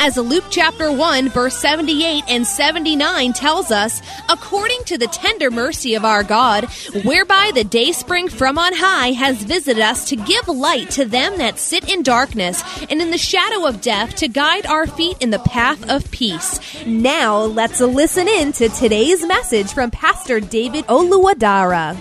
As Luke chapter 1, verse 78 and 79 tells us, according to the tender mercy of our God, whereby the day spring from on high has visited us to give light to them that sit in darkness and in the shadow of death to guide our feet in the path of peace. Now let's listen in to today's message from Pastor David Oluwadara.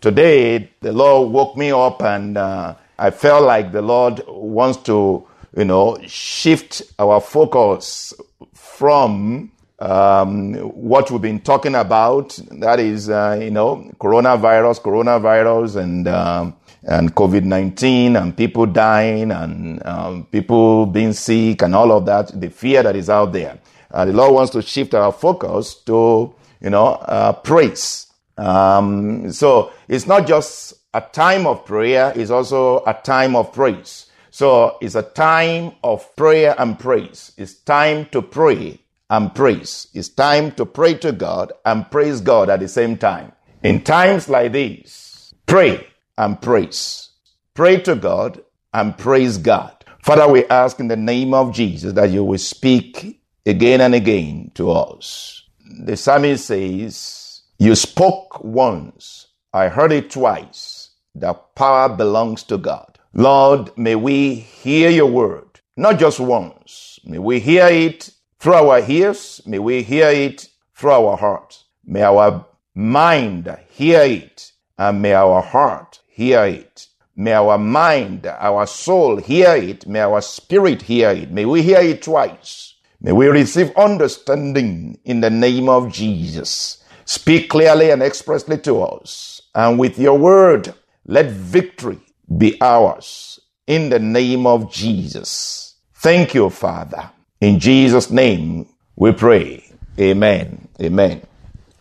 Today, the Lord woke me up and uh, I felt like the Lord wants to, you know, shift our focus from um, what we've been talking about. That is, uh, you know, coronavirus, coronavirus, and um, and COVID nineteen, and people dying, and um, people being sick, and all of that. The fear that is out there. Uh, the Lord wants to shift our focus to, you know, uh, praise. Um, so it's not just a time of prayer, it's also a time of praise. So it's a time of prayer and praise. It's time to pray and praise. It's time to pray to God and praise God at the same time. In times like these, pray and praise. Pray to God and praise God. Father, we ask in the name of Jesus that you will speak again and again to us. The psalmist says, You spoke once, I heard it twice. The power belongs to God. Lord, may we hear your word, not just once. May we hear it through our ears. May we hear it through our heart. May our mind hear it, and may our heart hear it. May our mind, our soul hear it. May our spirit hear it. May we hear it twice. May we receive understanding in the name of Jesus. Speak clearly and expressly to us. And with your word, let victory be ours in the name of Jesus. Thank you, Father. In Jesus' name we pray. Amen. Amen.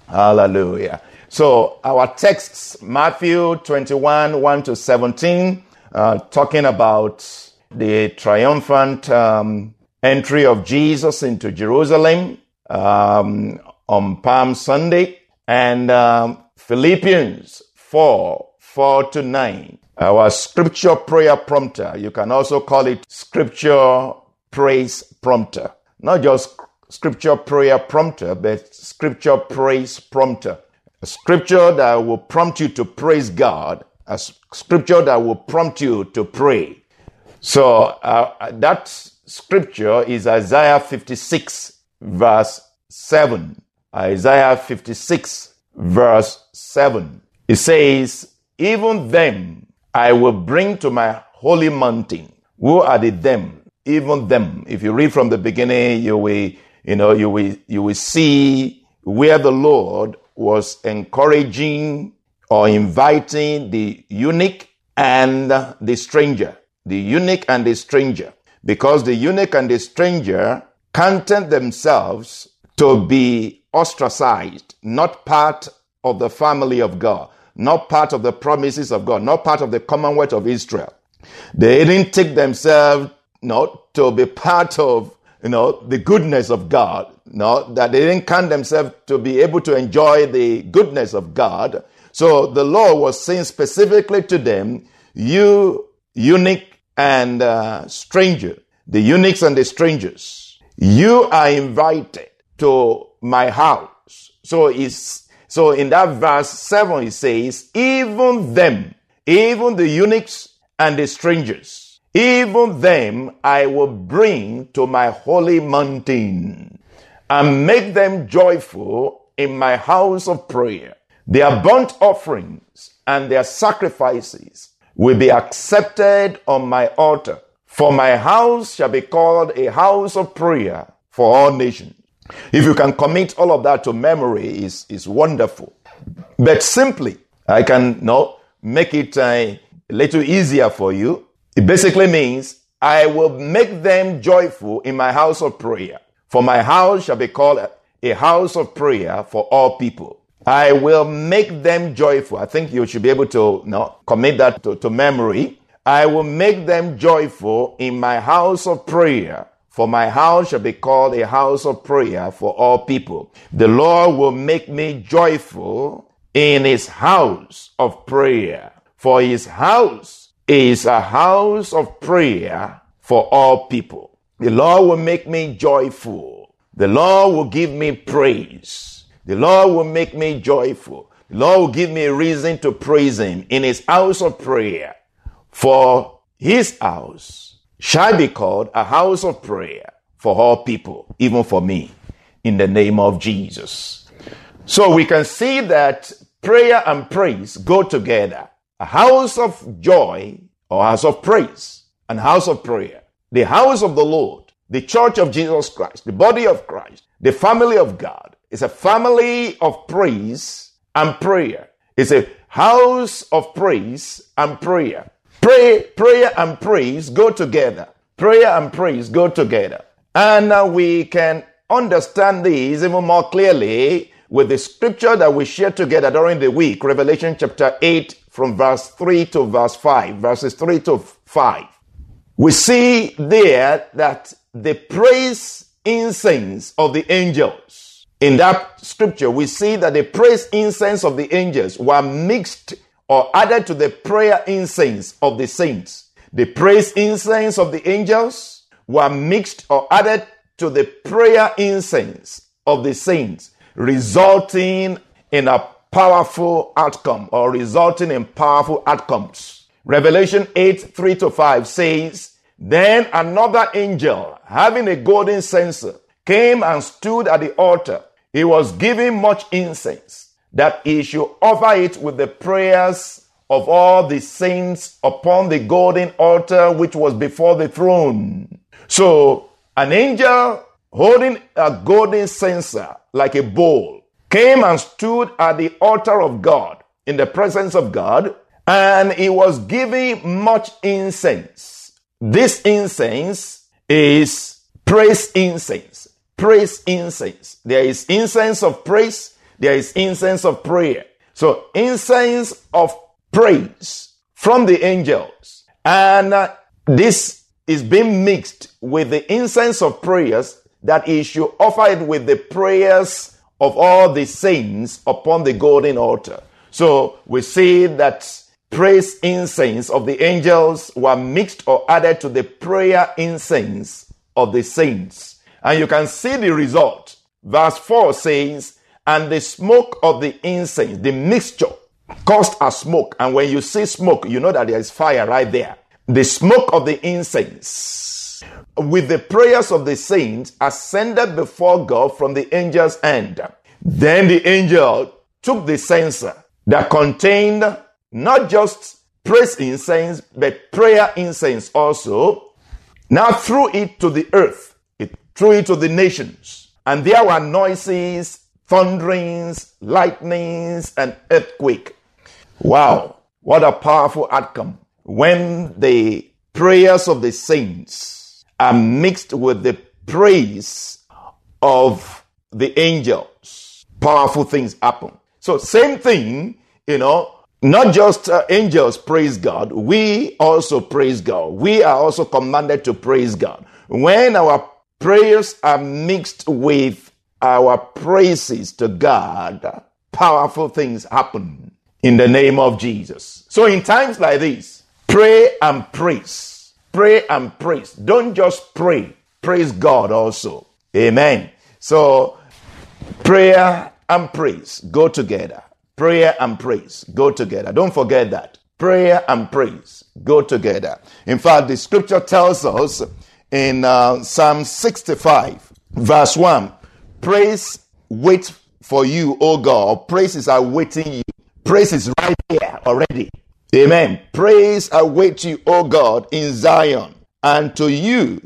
Hallelujah. So our texts, Matthew 21, 1 to 17, uh, talking about the triumphant um, entry of Jesus into Jerusalem um, on Palm Sunday, and um, Philippians 4, 4 to 9. Our scripture prayer prompter. You can also call it scripture praise prompter. Not just scripture prayer prompter, but scripture praise prompter. A scripture that will prompt you to praise God, a scripture that will prompt you to pray. So uh, that scripture is Isaiah 56, verse 7. Isaiah 56, verse 7. It says, Even them I will bring to my holy mountain. Who are the them? Even them. If you read from the beginning, you will, you know, you will, you will see where the Lord was encouraging or inviting the eunuch and the stranger. The eunuch and the stranger. Because the eunuch and the stranger counted themselves to be ostracized, not part of the family of God, not part of the promises of God, not part of the commonwealth of Israel. They didn't take themselves you know, to be part of you know the goodness of God. No, that they didn't count themselves to be able to enjoy the goodness of God. So the law was saying specifically to them, you eunuch and uh, stranger, the eunuchs and the strangers, you are invited to my house. So it's so in that verse seven it says, even them, even the eunuchs and the strangers. Even them I will bring to my holy mountain and make them joyful in my house of prayer. Their burnt offerings and their sacrifices will be accepted on my altar. For my house shall be called a house of prayer for all nations. If you can commit all of that to memory, is is wonderful. But simply, I can know, make it uh, a little easier for you. It basically means I will make them joyful in my house of prayer. For my house shall be called a house of prayer for all people. I will make them joyful. I think you should be able to know, commit that to, to memory. I will make them joyful in my house of prayer. For my house shall be called a house of prayer for all people. The Lord will make me joyful in his house of prayer. For his house is a house of prayer for all people. The Lord will make me joyful. The Lord will give me praise. The Lord will make me joyful. The Lord will give me a reason to praise him in his house of prayer. For his house shall be called a house of prayer for all people, even for me, in the name of Jesus. So we can see that prayer and praise go together. A house of joy or house of praise and house of prayer. The house of the Lord, the church of Jesus Christ, the body of Christ, the family of God is a family of praise and prayer. It's a house of praise and prayer. Pray, prayer and praise go together. Prayer and praise go together. And uh, we can understand these even more clearly with the scripture that we share together during the week, Revelation chapter 8 from verse 3 to verse 5, verses 3 to 5. We see there that the praise incense of the angels. In that scripture, we see that the praise incense of the angels were mixed or added to the prayer incense of the saints. The praise incense of the angels were mixed or added to the prayer incense of the saints, resulting in a powerful outcome or resulting in powerful outcomes. Revelation 8 3 to 5 says, Then another angel, having a golden censer, came and stood at the altar. He was giving much incense that he should offer it with the prayers of all the saints upon the golden altar which was before the throne. So, an angel holding a golden censer like a bowl came and stood at the altar of God in the presence of God, and he was giving much incense. This incense is praise incense. Praise incense. There is incense of praise there is incense of prayer. So incense of praise from the angels. And uh, this is being mixed with the incense of prayers that he should offer it with the prayers of all the saints upon the golden altar. So we see that praise incense of the angels were mixed or added to the prayer incense of the saints. And you can see the result. Verse 4 says, and the smoke of the incense, the mixture, caused a smoke. And when you see smoke, you know that there is fire right there. The smoke of the incense, with the prayers of the saints, ascended before God from the angel's hand. Then the angel took the censer that contained not just praise incense, but prayer incense also. Now threw it to the earth. It threw it to the nations. And there were noises thunderings, lightnings, and earthquake. Wow, what a powerful outcome when the prayers of the saints are mixed with the praise of the angels. Powerful things happen. So, same thing, you know, not just uh, angels praise God, we also praise God. We are also commanded to praise God. When our prayers are mixed with our praises to God, powerful things happen in the name of Jesus. So, in times like this, pray and praise. Pray and praise. Don't just pray, praise God also. Amen. So, prayer and praise go together. Prayer and praise go together. Don't forget that. prayer and praise go together. In fact, the scripture tells us in uh, Psalm 65, verse 1 Praise wait for you, O God. Praise is awaiting you. Praise is right here already. Amen. Praise await you, O God, in Zion. And to you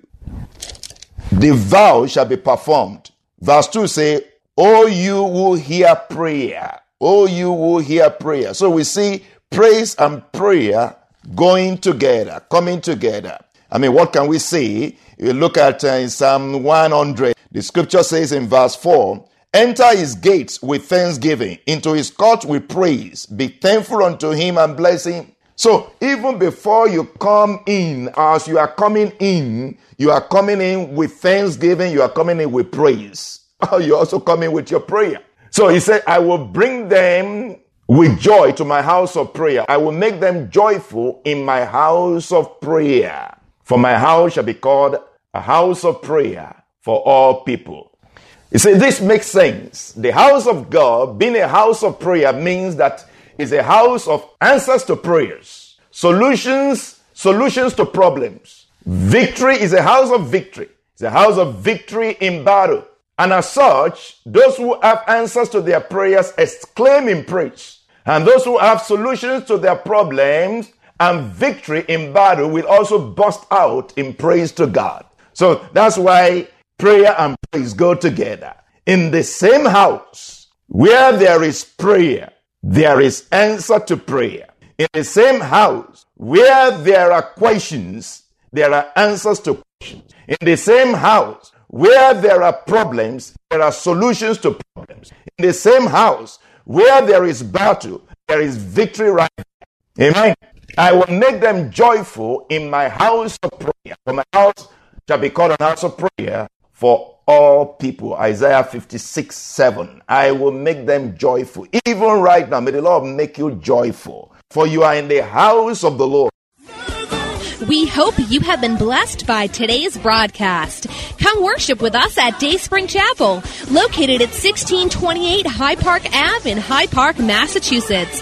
the vow shall be performed. Verse 2 say, O you who hear prayer. O you who hear prayer. So we see praise and prayer going together, coming together. I mean, what can we see? You look at uh, in Psalm 100, the scripture says in verse 4, Enter his gates with thanksgiving, into his courts with praise. Be thankful unto him and bless him. So even before you come in, as you are coming in, you are coming in with thanksgiving, you are coming in with praise. Oh, You're also coming with your prayer. So he said, I will bring them with joy to my house of prayer. I will make them joyful in my house of prayer. For my house shall be called a house of prayer for all people. You see, this makes sense. The house of God, being a house of prayer, means that it's a house of answers to prayers, solutions, solutions to problems. Victory is a house of victory. It's a house of victory in battle. And as such, those who have answers to their prayers exclaim in praise. And those who have solutions to their problems and victory in battle will also burst out in praise to God. So that's why prayer and praise go together. In the same house where there is prayer, there is answer to prayer. In the same house where there are questions, there are answers to questions. In the same house where there are problems, there are solutions to problems. In the same house where there is battle, there is victory right there. Amen. I will make them joyful in my house of prayer. For my house shall be called an house of prayer for all people. Isaiah 56 7. I will make them joyful. Even right now, may the Lord make you joyful. For you are in the house of the Lord. We hope you have been blessed by today's broadcast. Come worship with us at Dayspring Chapel, located at 1628 Hyde Park Ave in Hyde Park, Massachusetts.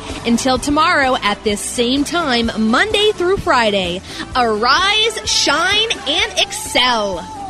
Until tomorrow at this same time, Monday through Friday, arise, shine, and excel.